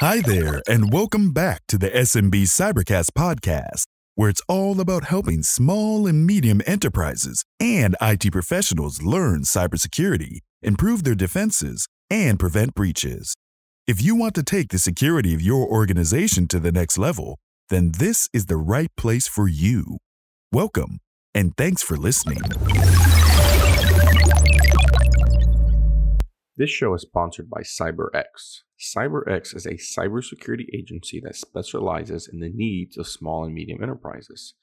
Hi there, and welcome back to the SMB Cybercast podcast, where it's all about helping small and medium enterprises and IT professionals learn cybersecurity, improve their defenses, and prevent breaches. If you want to take the security of your organization to the next level, then this is the right place for you. Welcome, and thanks for listening. This show is sponsored by CyberX. CyberX is a cybersecurity agency that specializes in the needs of small and medium enterprises.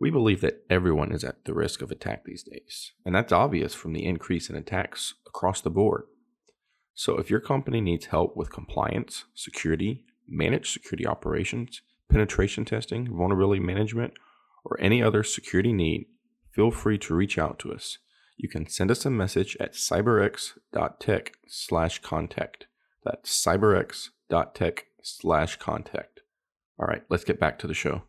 We believe that everyone is at the risk of attack these days, and that's obvious from the increase in attacks across the board. So, if your company needs help with compliance, security, managed security operations, penetration testing, vulnerability management, or any other security need, feel free to reach out to us you can send us a message at cyberx.tech slash contact. That's cyberx.tech slash contact. All right, let's get back to the show.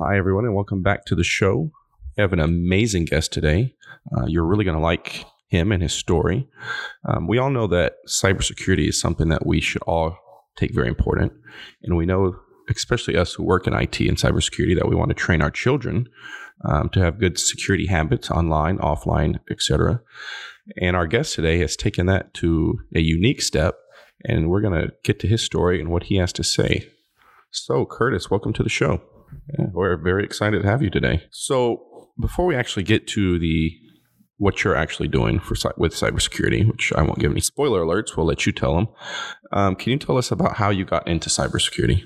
Hi, everyone, and welcome back to the show. We have an amazing guest today. Uh, you're really going to like him and his story. Um, we all know that cybersecurity is something that we should all take very important. And we know, especially us who work in IT and cybersecurity, that we want to train our children um, to have good security habits online, offline, etc. And our guest today has taken that to a unique step, and we're going to get to his story and what he has to say. So, Curtis, welcome to the show. Yeah, we're very excited to have you today. So, before we actually get to the what you're actually doing for with cybersecurity, which I won't give any spoiler alerts, we'll let you tell them. Um, can you tell us about how you got into cybersecurity?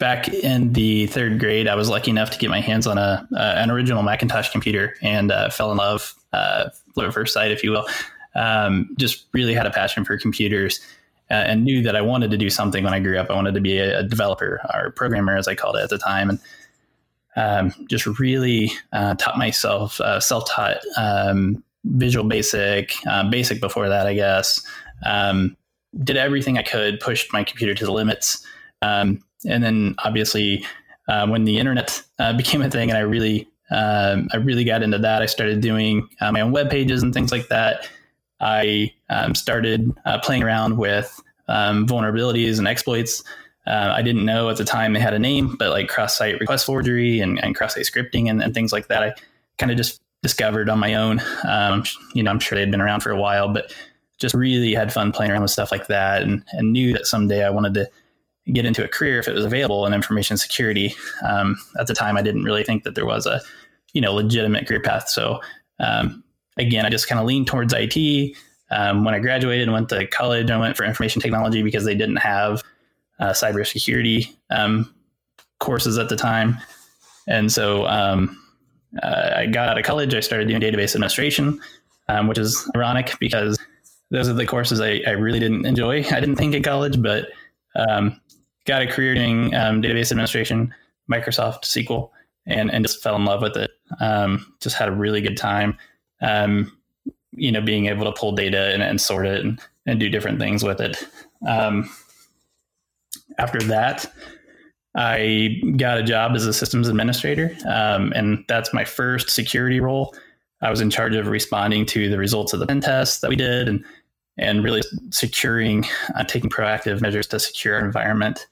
Back in the third grade, I was lucky enough to get my hands on a uh, an original Macintosh computer and uh, fell in love, uh, at first sight, if you will. Um, just really had a passion for computers uh, and knew that I wanted to do something when I grew up. I wanted to be a, a developer or programmer, as I called it at the time, and um, just really uh, taught myself uh, self taught um, Visual Basic, uh, Basic before that, I guess. Um, did everything I could, pushed my computer to the limits. Um, and then obviously uh, when the internet uh, became a thing and I really um, I really got into that, I started doing uh, my own web pages and things like that. I um, started uh, playing around with um, vulnerabilities and exploits. Uh, I didn't know at the time they had a name, but like cross-site request forgery and, and cross-site scripting and, and, things like that, I kind of just discovered on my own. Um, you know, I'm sure they'd been around for a while, but just really had fun playing around with stuff like that, and, and knew that someday I wanted to get into a career if it was available in information security. Um, at the time, I didn't really think that there was a you know legitimate career path. So um, again, I just kind of leaned towards IT. Um, when I graduated and went to college, I went for information technology because they didn't have uh, cybersecurity um, courses at the time, and so um, uh, I got out of college. I started doing database administration, um, which is ironic because those are the courses I, I, really didn't enjoy. I didn't think in college, but um, got a career doing um, database administration, Microsoft SQL, and and just fell in love with it. Um, just had a really good time. Um, you know, being able to pull data and, and sort it and, and do different things with it. Um, after that, I got a job as a systems administrator, um, and that's my first security role. I was in charge of responding to the results of the pen tests that we did, and and really securing, uh, taking proactive measures to secure our environment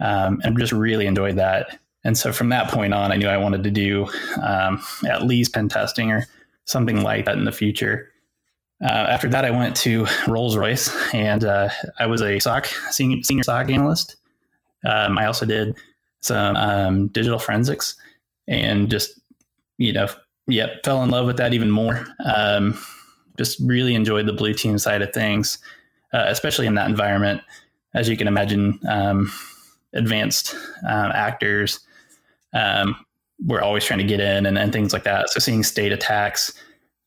um, and just really enjoyed that. And so from that point on, I knew I wanted to do um, at least pen testing or something like that in the future. Uh, after that, I went to Rolls Royce and uh, I was a SOC senior, senior SOC analyst. Um, I also did some um, digital forensics and just, you know, yeah, fell in love with that even more. Um, just really enjoyed the blue team side of things, uh, especially in that environment. As you can imagine, um, advanced um, actors um, were always trying to get in and, and, things like that. So seeing state attacks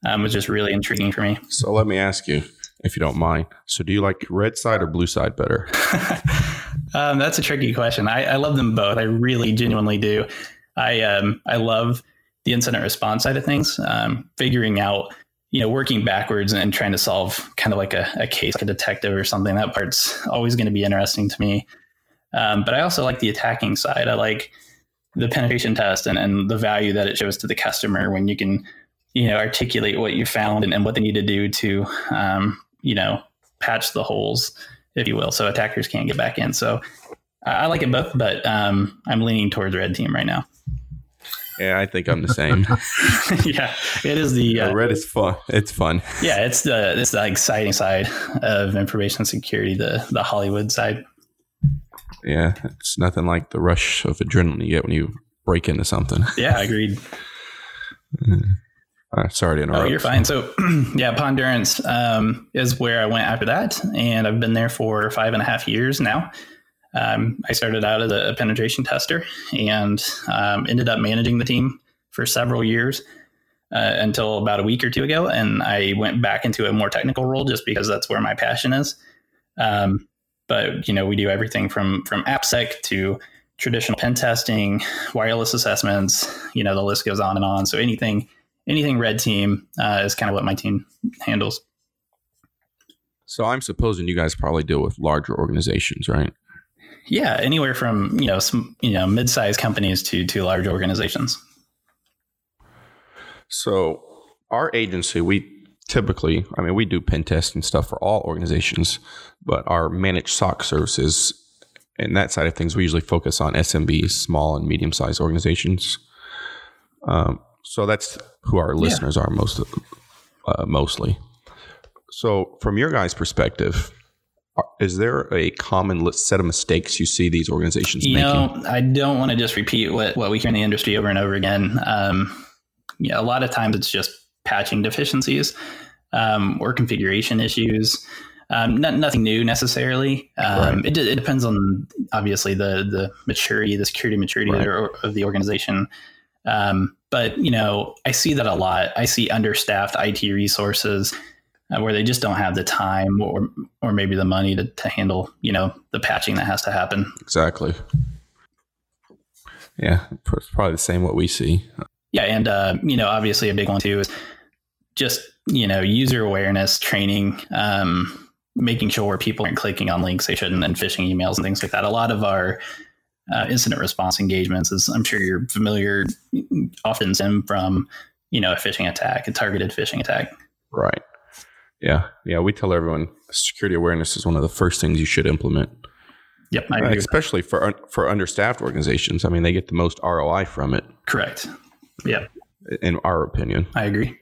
um, was just really intriguing for me. So let me ask you, if you don't mind. So do you like red side or blue side better? Um, that's a tricky question. I, I, love them both. I really genuinely do. I um, I love the incident response side of things, um, figuring out you know, working backwards and trying to solve kind of like a, a case, like a detective or something. That part's always going to be interesting to me. Um, but I also like the attacking side. I like the penetration test and, and the value that it shows to the customer when you can, you know, articulate what you found and, and what they need to do to, um, you know, patch the holes. if you will. So attackers can't get back in. So I like it both, but um, I'm leaning towards red team right now. Yeah, I think I'm the same. yeah, it is the uh, red is fun. It's fun. Yeah, it's the it's the exciting side of information security, the the Hollywood side. Yeah, it's nothing like the rush of adrenaline you get when you break into something. Yeah, agreed. Uh, sorry to interrupt. Oh, you're fine. So, yeah, Pondurance um, is where I went after that, and I've been there for five and a half years now. Um, I started out as a penetration tester and um, ended up managing the team for several years uh, until about a week or two ago. And I went back into a more technical role just because that's where my passion is. Um, but you know, we do everything from from AppSec to traditional pen testing, wireless assessments. You know, the list goes on and on. So anything anything red team uh, is kind of what my team handles. So I'm supposing you guys probably deal with larger organizations, right? Yeah, anywhere from you know some you know mid-sized companies to to large organizations. So our agency, we typically, I mean, we do pen testing stuff for all organizations, but our managed SOC services and that side of things, we usually focus on SMBs, small and medium-sized organizations. Um, so that's who our listeners yeah. are most uh, mostly. So, from your guys' perspective, is there a common set of mistakes you see these organizations you making? know i don't want to just repeat what, what we hear in the industry over and over again um, yeah a lot of times it's just patching deficiencies um, or configuration issues um, not, nothing new necessarily um, right. it, it, depends on obviously the the maturity the security maturity right. of the organization um, but you know i see that a lot i see understaffed it resources uh, where they just don't have the time or or maybe the money to, to handle you know the patching that has to happen. Exactly. Yeah it's probably the same what we see. Yeah and uh, you know obviously a big one too is just you know user awareness training um, making sure people aren't clicking on links they shouldn't and phishing emails and things like that. A lot of our uh, incident response engagements as i'm sure you're familiar often stem from you know a phishing attack a targeted phishing attack. Right yeah, yeah. We tell everyone security awareness is one of the first things you should implement. Yep, especially for for understaffed organizations. I mean, they get the most ROI from it. Correct. Yeah. In our opinion, I agree.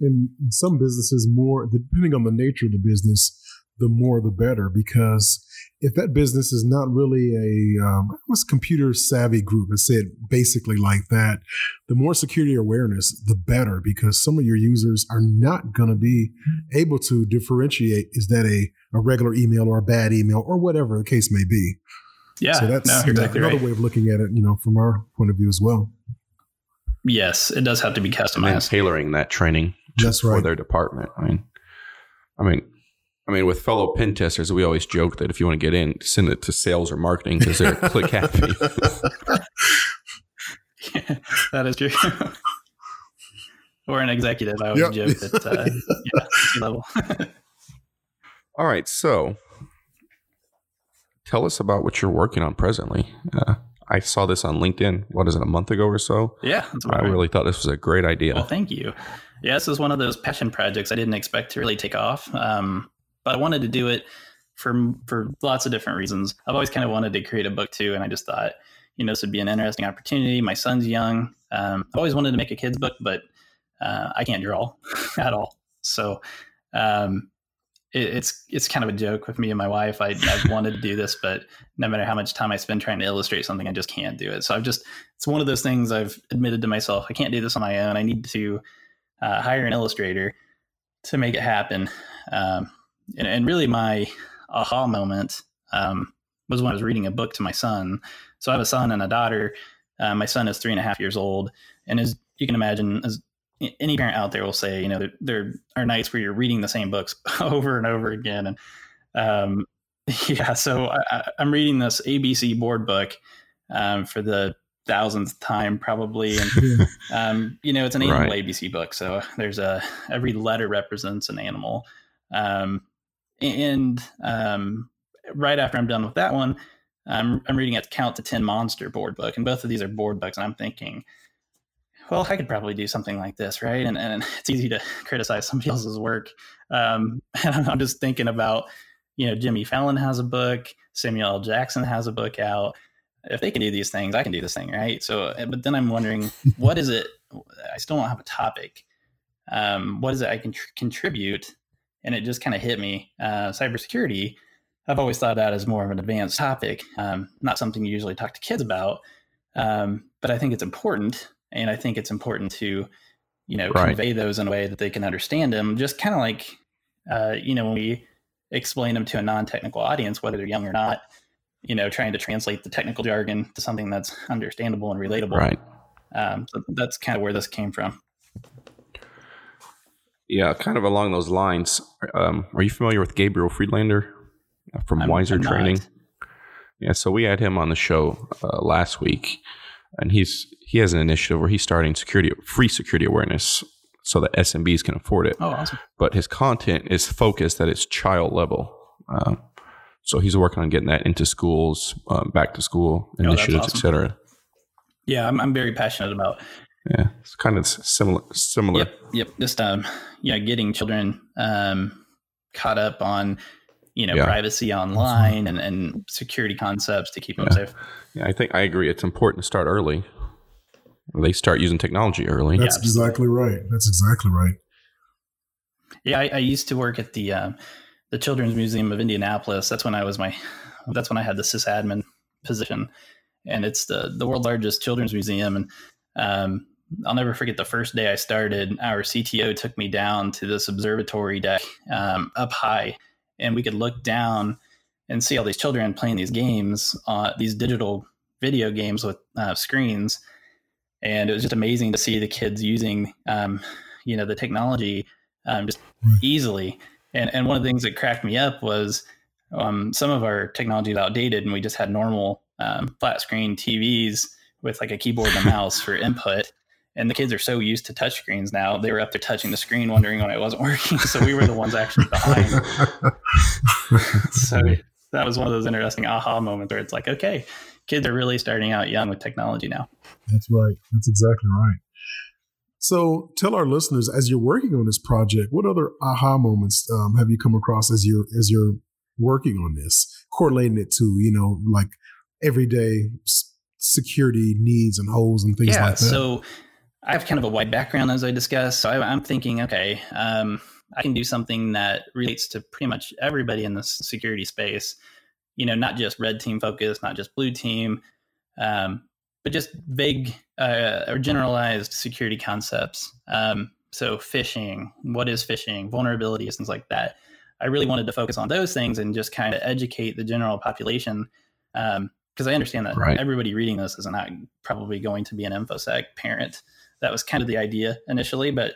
In some businesses, more depending on the nature of the business, the more the better because if that business is not really a um, what's computer savvy group? I said basically like that. The more security awareness the better because some of your users are not going to be able to differentiate is that a, a regular email or a bad email or whatever the case may be. Yeah so that's no, exactly another right. way of looking at it you know from our point of view as well. Yes it does have to be customized. and tailoring that training that's right. for their department i mean i mean I mean, with fellow pen testers, we always joke that if you want to get in, send it to sales or marketing because they're click happy. yeah, that is true. or an executive, I always yep. joke that uh, yeah, level. All right, so tell us about what you're working on presently. Uh, I saw this on LinkedIn. What is it, a month ago or so? Yeah, I really thought this was a great idea. Well, thank you. Yeah, this is one of those passion projects I didn't expect to really take off. Um, but I wanted to do it for for lots of different reasons. I've always kind of wanted to create a book too, and I just thought, you know, this would be an interesting opportunity. My son's young. Um, I've always wanted to make a kids book, but uh, I can't draw at all. So um, it, it's it's kind of a joke with me and my wife. I, I've wanted to do this, but no matter how much time I spend trying to illustrate something, I just can't do it. So I've just it's one of those things I've admitted to myself. I can't do this on my own. I need to uh, hire an illustrator to make it happen. Um, and, and really my aha moment um, was when I was reading a book to my son. So I have a son and a daughter. Uh, my son is three and a half years old, and as you can imagine, as any parent out there will say, you know, there, there are nights where you're reading the same books over and over again, and um, yeah. So I, am reading this ABC board book um, for the thousandth time probably and um, you know it's an animal right. abc book so there's a every letter represents an animal um, and um, right after I'm done with that one, I'm, I'm reading a Count to 10 Monster board book. And both of these are board books. And I'm thinking, well, I could probably do something like this, right? And, and it's easy to criticize somebody else's work. Um, and I'm just thinking about, you know, Jimmy Fallon has a book, Samuel L. Jackson has a book out. If they can do these things, I can do this thing, right? So, eh, but then I'm wondering, what is it? I still don't have a topic. Um, what is it I can tr- contribute? And it just kind of hit me. Uh, cybersecurity, I've always thought that as more of an advanced topic, um, not something you usually talk to kids about. Um, but I think it's important and I think it's important to, you know, right. convey those in a way that they can understand them. Just kind of like, uh, you know, when we explain them to a non-technical audience, whether they're young or not, you know, trying to translate the technical jargon to something that's understandable and relatable. Right. Um, so that's kind of where this came from. Yeah, kind of along those lines. Um, are you familiar with Gabriel Friedlander from I'm, Wizer I'm Training? Yeah, so we had him on the show uh, last week, and he's he has an initiative where he's starting security free security awareness so that SMBs can afford it. Oh, awesome! But his content is focused at its child level. Um, so he's working on getting that into schools, um, back to school oh, initiatives, oh, awesome. etc. Yeah, I'm, I'm very passionate about. Yeah, it's kind of similar. Similar. Yep. Yep. Just um, yeah, getting children um caught up on you know yeah. privacy online and, and security concepts to keep them yeah. safe. Yeah, I think I agree. It's important to start early. They start using technology early. That's yeah, exactly right. That's exactly right. Yeah, I, I used to work at the uh, the Children's Museum of Indianapolis. That's when I was my that's when I had the sysadmin position, and it's the the world largest children's museum. And um, I'll never forget the first day I started. Our CTO took me down to this observatory deck um, up high, and we could look down and see all these children playing these games, uh, these digital video games with uh, screens and it was just amazing to see the kids using um, you know the technology um, just easily and and one of the things that cracked me up was um, some of our technology is outdated and we just had normal um, flat screen tvs with like a keyboard and a mouse for input and the kids are so used to touchscreens now they were up there touching the screen wondering why it wasn't working so we were the ones actually behind so that was one of those interesting aha moments where it's like okay kids are really starting out young with technology now. That's right. That's exactly right. So tell our listeners, as you're working on this project, what other aha moments um, have you come across as you're as you're working on this, correlating it to you know like everyday security needs and holes and things yeah, like that? So I have kind of a wide background as I discussed. So I, am thinking, okay, um, I can do something that relates to pretty much everybody in the security space you know, not just red team focus, not just blue team, um, but just vague uh, or generalized security concepts. Um, so phishing, what is phishing, vulnerabilities, things like that. I really wanted to focus on those things and just kind of educate the general population because um, I understand that right. everybody reading this is not probably going to be an infosec parent. That was kind of the idea initially, but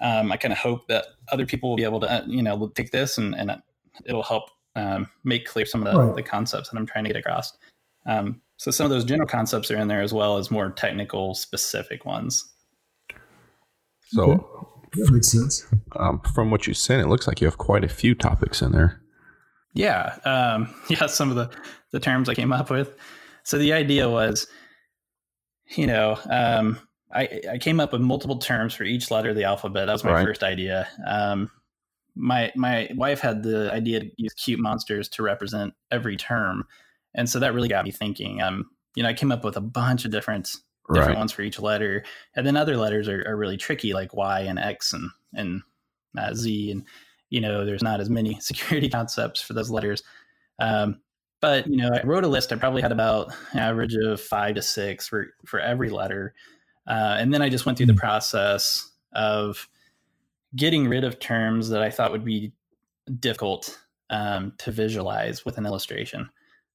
um, I kind of hope that other people will be able to, uh, you know, take this and, and it'll help um, make clear some of the, right. the, concepts that I'm trying to get across. Um, so some of those general concepts are in there as well as more technical specific ones. So okay. that makes sense. Um, from what you said, it looks like you have quite a few topics in there. Yeah, um, yeah. Some of the the terms I came up with. So the idea was, you know, um, I I came up with multiple terms for each letter of the alphabet. That was my right. first idea. Um, my my wife had the idea to use cute monsters to represent every term, and so that really got me thinking. Um, you know, I came up with a bunch of different different right. ones for each letter, and then other letters are, are really tricky, like Y and X and and uh, Z, and you know, there's not as many security concepts for those letters. Um, but you know, I wrote a list. I probably had about average of five to six for for every letter, uh, and then I just went through the hmm. process of getting rid of terms that I thought would be difficult um, to visualize with an illustration.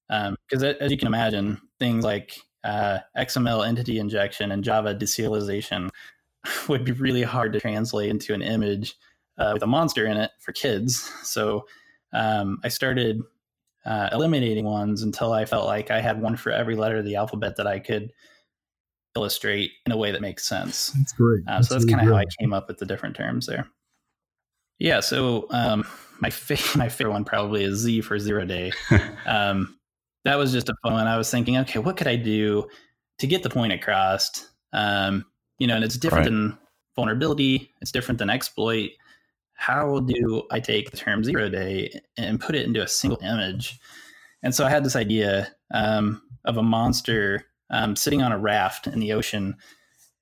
Because um, as you can imagine, things like uh, XML entity injection and Java deserialization would be really hard to translate into an image uh, with a monster in it for kids. So um, I started uh, eliminating ones until I felt like I had one for every letter of the alphabet that I could illustrate in a way that makes sense. That's great. Uh, so that's really kind of how I came up with the different terms there. Yeah. So um, my fa- my favorite one probably is Z for zero day. um, that was just a fun one. I was thinking, okay, what could I do to get the point across? Um, you know, and it's different Right. than vulnerability. It's different than exploit. How do I take the term zero day and put it into a single image? And so I had this idea um, of a monster um, sitting on a raft in the ocean,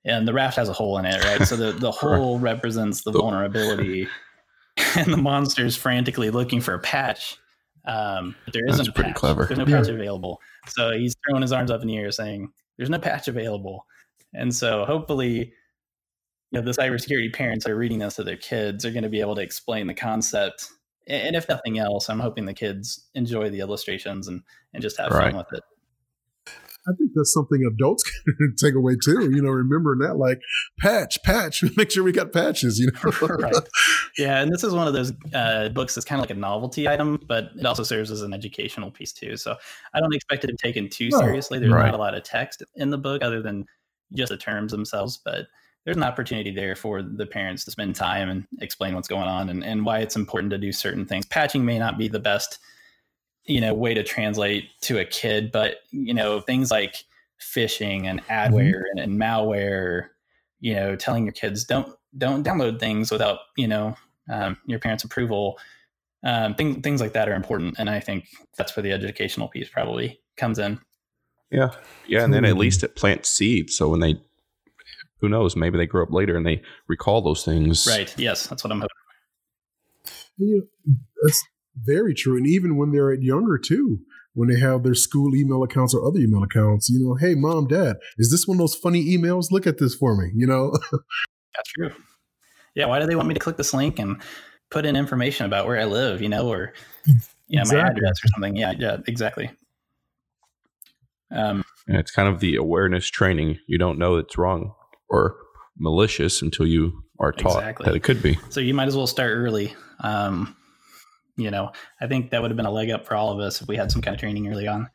and the raft has a hole in it, right? So the, the hole represents the vulnerability, and the monster's frantically looking for a patch. Um, but there isn't That's a pretty patch. clever. There's no Yeah. patch available. So he's throwing his arms up in the air saying, There's no patch available. And so hopefully, you know, the cybersecurity parents are reading this to their kids are going to be able to explain the concept. And if nothing else, I'm hoping the kids enjoy the illustrations and, and just have Right. fun with it. I think that's something adults can take away too. You know, remembering that, like patch, patch, make sure we got patches. You know, Right. Yeah, and this is one of those uh, books that's kind of like a novelty item, but it also serves as an educational piece too. So I don't expect it to be taken too Right. seriously. There's Right. not a lot of text in the book other than just the terms themselves, but there's an opportunity there for the parents to spend time and explain what's going on and, and why it's important to do certain things. Patching may not be the best, you know, way to translate to a kid, but you know, things like phishing and adware and, and malware, you know, telling your kids don't don't download things without you know um, your parents' approval. Um, things things like that are important, and I think that's where the educational piece probably comes in. Yeah. Yeah. And then at least it plants seeds. So when they, who knows, maybe they grow up later and they recall those things. Right? Yes, that's what I'm hoping. you know, that's very true. And even when they're at younger too, when they have their school email accounts or other email accounts, you know, hey, mom, dad, is this one of those funny emails? Look at this for me. You know, That's true. Yeah. Why do they want me to click this link and put in information about where I live? You know, or you know, my address or something. Yeah. Yeah. Exactly. Um, And it's kind of the awareness training. You don't know it's wrong or malicious until you are taught Exactly. that it could be. so you might as well start early. Um, you know, I think that would have been a leg up for all of us if we had some kind of training early on.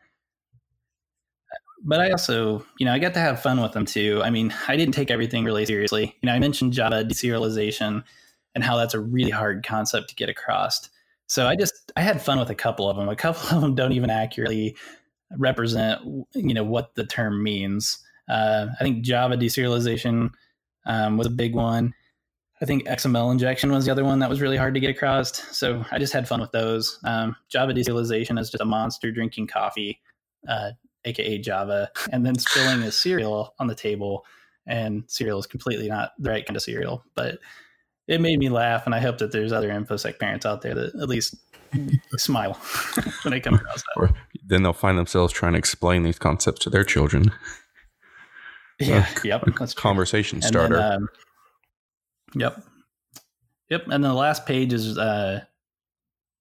But I also, you know, I got to have fun with them too. I mean, I didn't take everything really seriously. You know, I mentioned Java deserialization and how that's a really hard concept to get across. So I just I had fun with a couple of them. A couple of them don't even accurately represent, you know, what the term means. Uh, I think Java deserialization um, was a big one. I think XML injection was the other one that was really hard to get across. So I just had fun with those. Um, Java deserialization is just a monster drinking coffee, uh, aka Java, and then spilling a cereal on the table. And cereal is completely not the right kind of cereal, but it made me laugh. And I hope that there's other InfoSec parents out there that at least smile when they come across that. Or then they'll find themselves trying to explain these concepts to their children. Yeah, yep. That's true. Conversation starter. Then, um, yep. Yep. And then the last page is uh,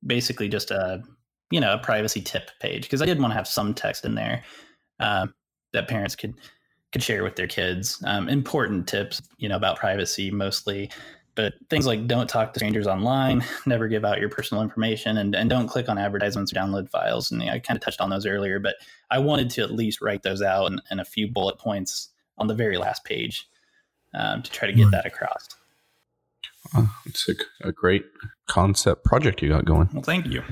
basically just a you know a privacy tip page because I did want to have some text in there um, that parents could could share with their kids. Um, important tips, you know, about privacy mostly. But things like don't talk to strangers online, never give out your personal information, and, and don't click on advertisements or download files. And you know, I kind of touched on those earlier, but I wanted to at least write those out and, and a few bullet points on the very last page um, to try to get Right. that across. Oh, it's a, a great concept project you got going. Well, thank you.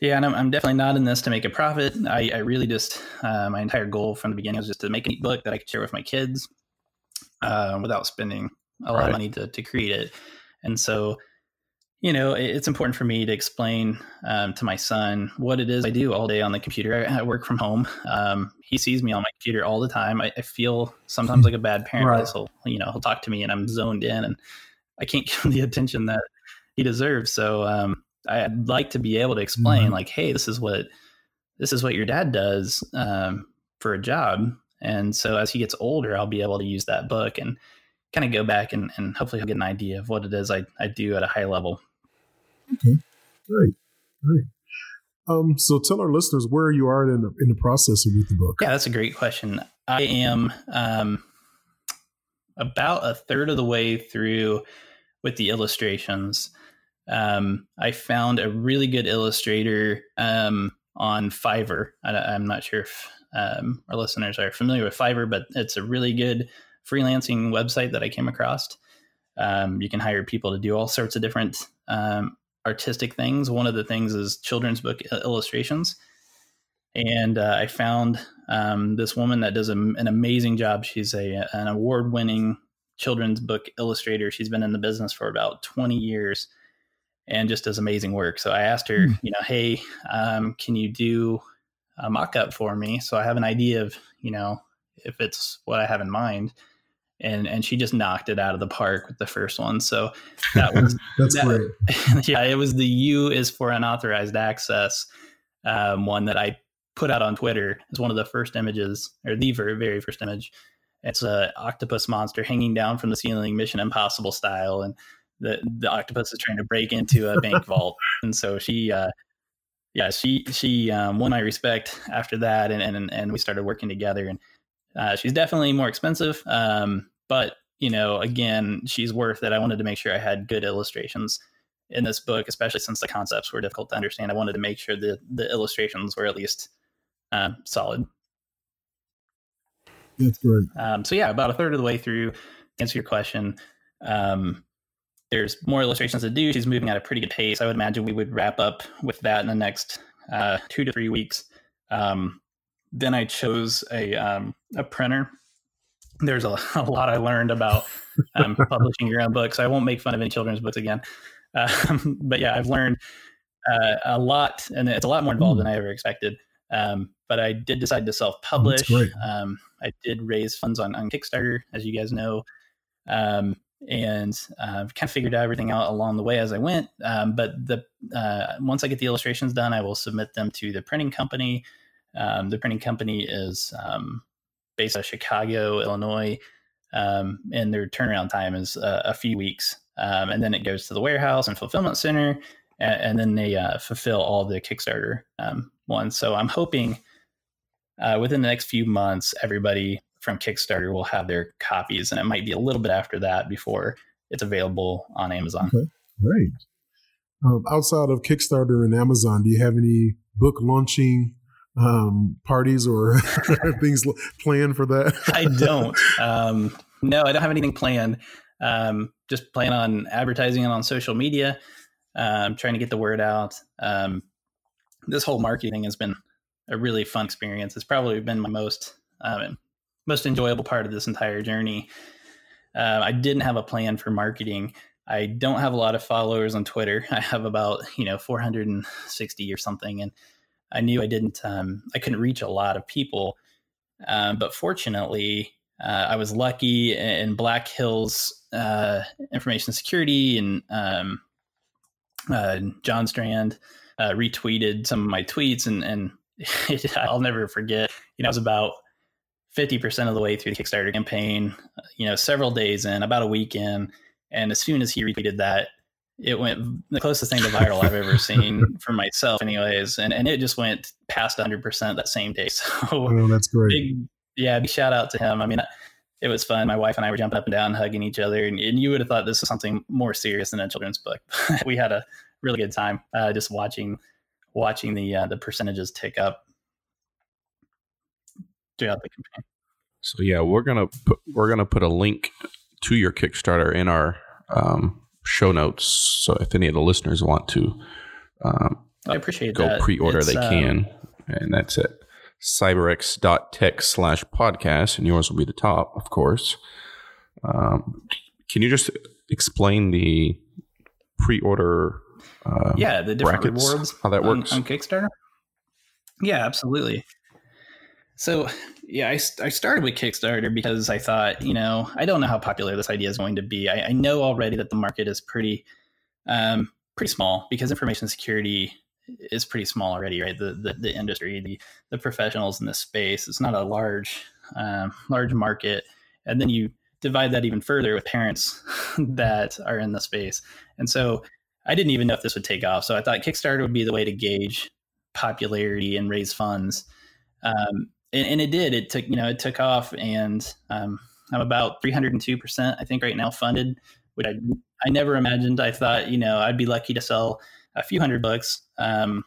Yeah, and I'm, I'm definitely not in this to make a profit. I, I really just, uh, my entire goal from the beginning was just to make a neat book that I could share with my kids uh, without spending a lot Right. of money to, to create it. And so, you know, it's important for me to explain um, to my son what it is I do all day on the computer. I, I work from home. Um, he sees me on my computer all the time. I, I feel sometimes like a bad parent Right. he'll, you know, he'll talk to me and I'm zoned in and I can't give him the attention that he deserves. So um, I'd like to be able to explain, Mhm. like, hey, this is what this is what your dad does um, for a job. And so as he gets older, I'll be able to use that book and kind of go back and, and hopefully he'll get an idea of what it is I, I do at a high level. Right. Right. Um, so tell our listeners where you are in the, in the process of with the book. Yeah, that's a great question. I am um, about a third of the way through with the illustrations. Um, I found a really good illustrator um, on Fiverr. I, am not sure if um, our listeners are familiar with Fiverr, but it's a really good freelancing website that I came across. Um, you can hire people to do all sorts of different um, artistic things. One of the things is children's book illustrations and uh, I found Um, this woman that does a, an amazing job. She's a an award winning children's book illustrator. She's been in the business for about 20 years and just does amazing work. So I asked her, mm. you know, hey, um, can you do a mock up for me? So I have an idea of, you know, if it's what I have in mind. And, and she just knocked it out of the park with the first one. So that was that's that, great. Yeah, it was the U is for unauthorized access um, one that I put out on Twitter. It's one of the first images, or the very very first image. It's a octopus monster hanging down from the ceiling, Mission Impossible style, and the the octopus is trying to break into a bank vault, and so she, uh, yeah, she she um, won my respect after that, and and and we started working together. And uh, she's definitely more expensive, um, but you know, again, she's worth it. I wanted to make sure I had good illustrations in this book, especially since the concepts were difficult to understand. I wanted to make sure that the illustrations were at least uh, solid. That's great. Um, so yeah, about a third of the way through, answer your question. Um, there's more illustrations to do. She's moving at a pretty good pace. I would imagine we would wrap up with that in the next uh, two to three weeks. Um, then I chose a um, a printer. There's a, a, lot I learned about um, publishing your own books. I won't make fun of any children's books again, um, but yeah, I've learned uh, a lot, and it's a lot more involved mm. than I ever expected. Um, but I did decide to self-publish. Um, I did raise funds on, on Kickstarter, as you guys know, um, and uh, kind of figured everything out along the way as I went. Um, but the uh, once I get the illustrations done, I will submit them to the printing company. Um, the printing company is um, based out of Chicago, Illinois, um, and their turnaround time is uh, a few weeks. and then it goes to the warehouse and fulfillment center, and, and then they uh, fulfill all the Kickstarter ones. So I'm hoping uh, within the next few months, everybody from Kickstarter will have their copies, and it might be a little bit after that before it's available on Amazon. Okay, great. Um, outside of Kickstarter and Amazon, do you have any book launching um, parties or things planned for that? I don't. Um, no, I don't have anything planned. Um, just plan on advertising it on social media, um, trying to get the word out. Um, this whole marketing has been a really fun experience. It's probably been my most um, most enjoyable part of this entire journey. Uh, I didn't have a plan for marketing. I don't have a lot of followers on Twitter. I have about you know 460 or something, and I knew I didn't. Um, I couldn't reach a lot of people, um, but fortunately, uh, I was lucky in Black Hills uh, Information Security and um, uh, John Strand uh, retweeted some of my tweets, and and I'll never forget. You know, I was about 50% of the way through the Kickstarter campaign, you know, several days in, about a week in. And as soon as he retweeted that, it went the closest thing to viral I've ever seen for myself, anyways. And, and it just went past 100% that same day. So, oh, that's great. Big, yeah, big shout out to him. I mean, it was fun. My wife and I were jumping up and down, hugging each other. And, and you would have thought this was something more serious than a children's book. we had a really good time uh, just watching watching the uh, the percentages tick up throughout the campaign. So yeah, we're gonna put we're gonna put a link to your Kickstarter in our um, show notes. So if any of the listeners want to, um, I appreciate go that. pre-order, it's, they um, can, and that's it. Cyberx.tech slash podcast, and yours will be the top, of course. Um, can you just explain the pre-order? Uh, yeah, the different brackets, rewards. How that works on, on Kickstarter. Yeah, absolutely. So yeah, I, I started with Kickstarter because I thought, you know, I don't know how popular this idea is going to be. I, I know already that the market is pretty, um, pretty small because information security is pretty small already, right? The the, the industry, the the professionals in this space, it's not a large, um, large market, and then you divide that even further with parents that are in the space, and so I didn't even know if this would take off. So I thought Kickstarter would be the way to gauge popularity and raise funds. Um, and, and, it did. It took you know it took off, and um, I'm about 302 percent I think right now funded, which I I never imagined. I thought you know I'd be lucky to sell a few hundred books, um,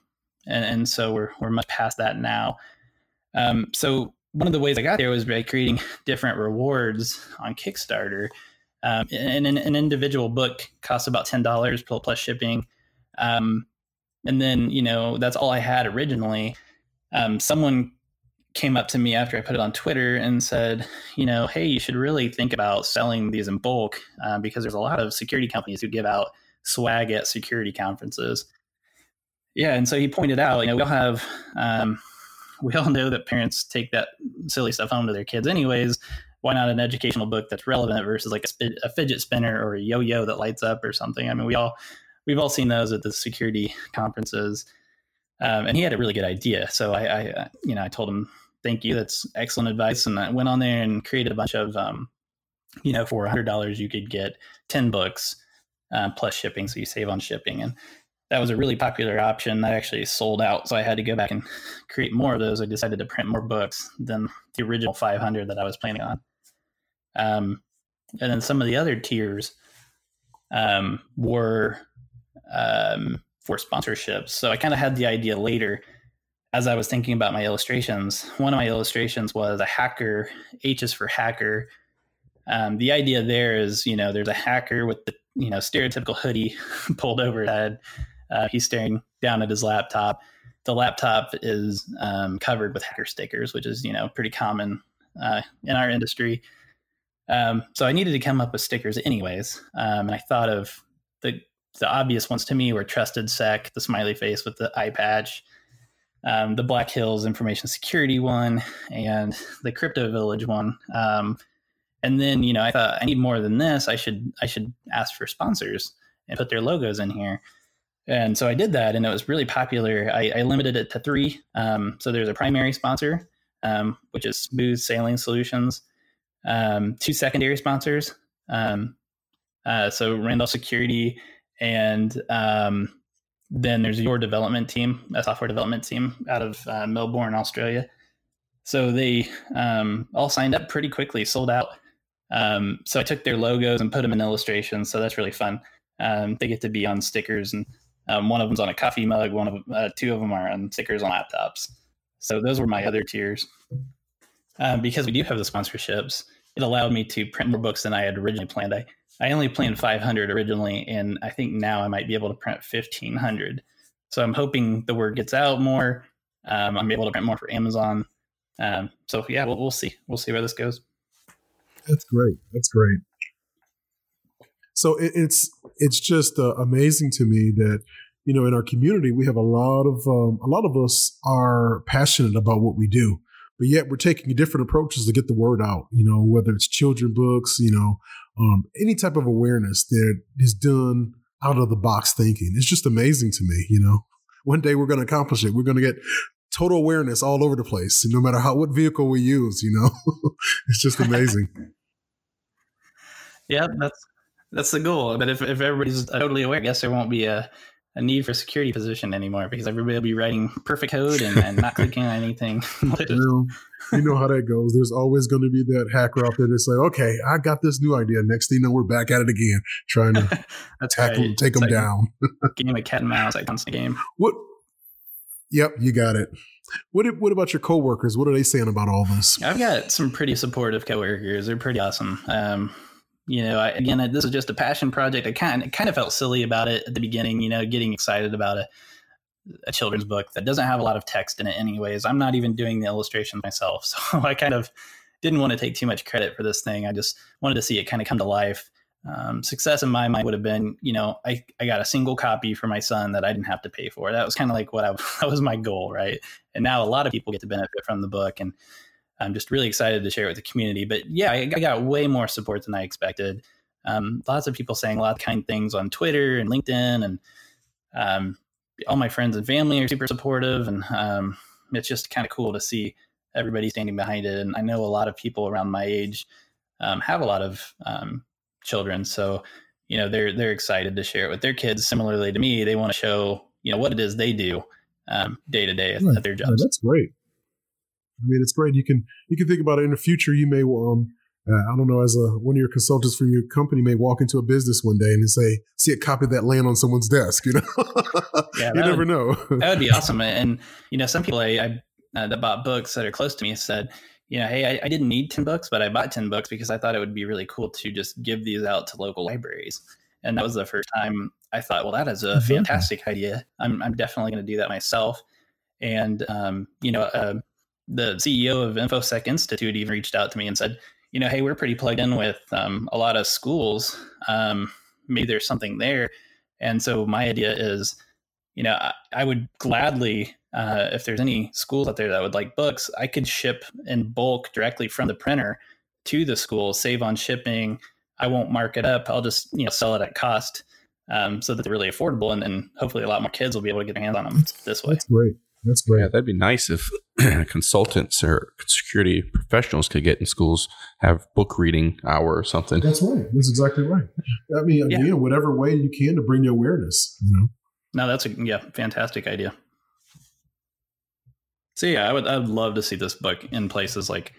and, and so we're we're much past that now. Um, so one of the ways I got there was by creating different rewards on Kickstarter. Um, and an, an, individual book costs about ten dollars plus shipping, um, and then you know that's all I had originally. Um, someone came up to me after I put it on Twitter and said, you know, hey, you should really think about selling these in bulk uh, because there's a lot of security companies who give out swag at security conferences. Yeah, and so he pointed out, you know, we all have, um, we all know that parents take that silly stuff home to their kids, anyways. Why not an educational book that's relevant versus like a, a fidget spinner or a yo-yo that lights up or something? I mean, we all we've all seen those at the security conferences. Um, and he had a really good idea. So I, I, uh, you know, I told him, thank you. That's excellent advice. And I went on there and created a bunch of, um, you know, for $100, you could get 10 books uh, plus shipping. So you save on shipping. And that was a really popular option that actually sold out. So I had to go back and create more of those. I decided to print more books than the original 500 that I was planning on. Um, and then some of the other tiers um, were um, for sponsorships. So I kind of had the idea later as I was thinking about my illustrations. One of my illustrations was a hacker, H is for hacker. Um, the idea there is, you know, there's a hacker with the, you know, stereotypical hoodie pulled over his head. Uh, he's staring down at his laptop. The laptop is um, covered with hacker stickers, which is, you know, pretty common uh, in our industry. Um, so I needed to come up with stickers anyways. Um, and I thought of the the obvious ones to me were TrustedSec, the smiley face with the eye patch, um, the Black Hills Information Security one, and the Crypto Village one. Um, and then you know I thought I need more than this. I should I should ask for sponsors and put their logos in here. And so I did that, and it was really popular. I, I limited it to three. Um, so there's a primary sponsor, um, which is Smooth Sailing Solutions. Um, two secondary sponsors. Um, uh, so Randolph Security and um, then there's your development team, a software development team out of uh, Melbourne, Australia. So they um, all signed up pretty quickly, sold out. Um, so I took their logos and put them in illustrations. So that's really fun. Um, they get to be on stickers, and um, one of them's on a coffee mug. One of uh, two of them are on stickers on laptops. So those were my other tiers. Um, because we do have the sponsorships, it allowed me to print more books than I had originally planned. I I only planned 500 originally, and I think now I might be able to print 1500. So I'm hoping the word gets out more. Um, I'm able to print more for Amazon. Um, so yeah, we'll, we'll see. We'll see where this goes. That's great. That's great. So it, it's it's just uh, amazing to me that you know in our community we have a lot of um, a lot of us are passionate about what we do but yet we're taking different approaches to get the word out. You know, whether it's children books, you know, um, any type of awareness that is done out of the box thinking. It's just amazing to me. You know, one day we're going to accomplish it. We're going to get total awareness all over the place, no matter how what vehicle we use. You know, it's just amazing. yeah, that's that's the goal. But if if everybody's totally aware, I guess there won't be a a need for security position anymore because everybody will be writing perfect code and, and not clicking on anything. you, know, you know how that goes. There's always going to be that hacker out there that's like, okay, I got this new idea. Next thing you know, we're back at it again, trying to tackle, right. take it's them like down. game of cat and mouse, like constant game. What? Yep, you got it. What What about your coworkers? What are they saying about all this? I've got some pretty supportive coworkers. They're pretty awesome. Um, you know, I, again, this is just a passion project. I kind of, kind of felt silly about it at the beginning, you know, getting excited about a, a children's book that doesn't have a lot of text in it anyways. I'm not even doing the illustrations myself. So I kind of didn't want to take too much credit for this thing. I just wanted to see it kind of come to life. Um, success in my mind would have been, you know, I, I got a single copy for my son that I didn't have to pay for. That was kind of like what I, that was my goal. Right. And now a lot of people get to benefit from the book and, I'm just really excited to share it with the community. But yeah, I, I got way more support than I expected. Um, lots of people saying a lot of kind things on Twitter and LinkedIn, and um, all my friends and family are super supportive. And um, it's just kind of cool to see everybody standing behind it. And I know a lot of people around my age um, have a lot of um, children, so you know they're they're excited to share it with their kids. Similarly to me, they want to show you know what it is they do um, day to day at their jobs. Yeah, that's great. I mean, it's great. You can you can think about it in the future. You may, um, uh, I don't know, as a one of your consultants from your company may walk into a business one day and say, see a copy of that land on someone's desk. You know, yeah, you never would, know. that would be awesome. And you know, some people I, I uh, that bought books that are close to me said, you know, hey, I, I didn't need ten books, but I bought ten books because I thought it would be really cool to just give these out to local libraries. And that was the first time I thought, well, that is a mm-hmm. fantastic idea. I'm, I'm definitely going to do that myself. And um, you know, uh, the CEO of InfoSec Institute even reached out to me and said, you know, hey, we're pretty plugged in with um, a lot of schools. Um, maybe there's something there. And so my idea is, you know, I, I would gladly, uh, if there's any schools out there that would like books, I could ship in bulk directly from the printer to the school, save on shipping. I won't mark it up. I'll just, you know, sell it at cost um, so that they're really affordable. And then hopefully a lot more kids will be able to get their hands on them this way. That's great. That's great. Yeah, that'd be nice if consultants or security professionals could get in schools, have book reading hour or something. That's right. That's exactly right. I mean, yeah. again, whatever way you can to bring the awareness, you know. No, that's a yeah, fantastic idea. So yeah, I would I would love to see this book in places like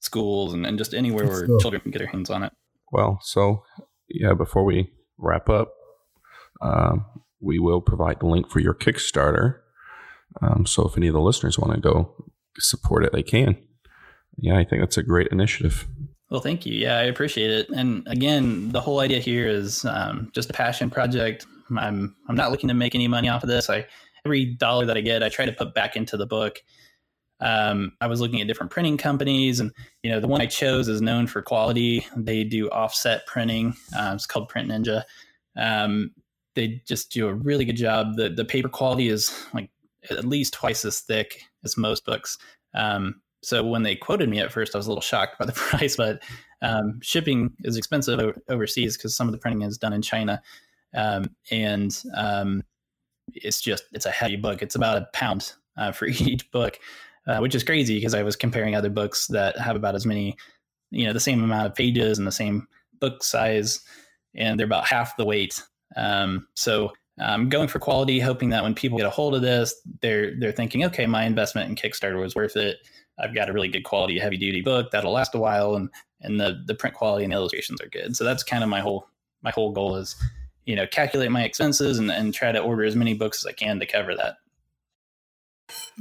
schools and, and just anywhere where children can get their hands on it. Well, so yeah, before we wrap up, um, we will provide the link for your Kickstarter um, so if any of the listeners want to go support it, they can. Yeah, I think that's a great initiative. Well, thank you. Yeah, I appreciate it. And again, the whole idea here is um, just a passion project. I'm I'm not looking to make any money off of this. I every dollar that I get, I try to put back into the book. Um, I was looking at different printing companies, and you know the one I chose is known for quality. They do offset printing. Uh, it's called PrintNinja. Um, they just do a really good job. the The paper quality is like at least twice as thick as most books. Um, so when they quoted me at first, I was a little shocked by the price, but um, shipping is expensive overseas because some of the printing is done in China, um, and um, it's just it's a heavy book. It's about a pound uh, for each book, uh, which is crazy because I was comparing other books that have about as many, you know, the same amount of pages and the same book size, and they're about half the weight. Um, so I'm going for quality, hoping that when people get a hold of this, they're they're thinking, okay, my investment in Kickstarter was worth it. I've got a really good quality, heavy duty book that'll last a while, and and the the print quality and illustrations are good. So that's kind of my whole my whole goal is, you know, calculate my expenses and, and try to order as many books as I can to cover that.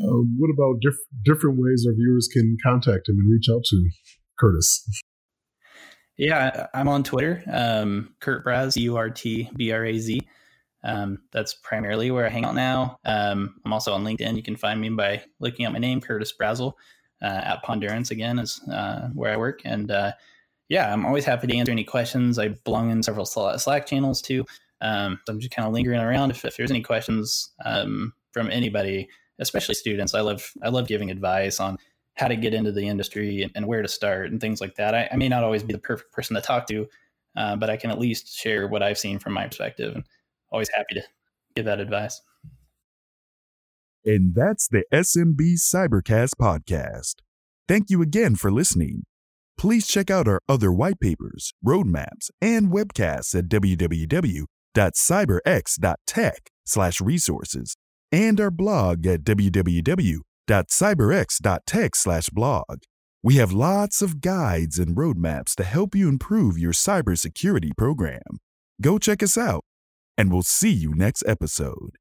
Um, what about diff- different ways our viewers can contact him and reach out to Curtis? Yeah, I'm on Twitter, um, Curt Braz, U R T B R A Z. Um, that's primarily where I hang out now. Um, I'm also on LinkedIn. You can find me by looking at my name, Curtis Brazzell. Uh, at Pondurance again is uh, where I work, and uh, yeah, I'm always happy to answer any questions. I belong in several Slack channels too. Um, so I'm just kind of lingering around. If, if there's any questions um, from anybody, especially students, I love I love giving advice on how to get into the industry and, and where to start and things like that. I, I, may not always be the perfect person to talk to, uh, but I can at least share what I've seen from my perspective. And always happy to give that advice. And that's the SMB Cybercast podcast. Thank you again for listening. Please check out our other white papers, roadmaps, and webcasts at www.cyberx.tech/resources and our blog at www.cyberx.tech/blog. We have lots of guides and roadmaps to help you improve your cybersecurity program. Go check us out and we'll see you next episode.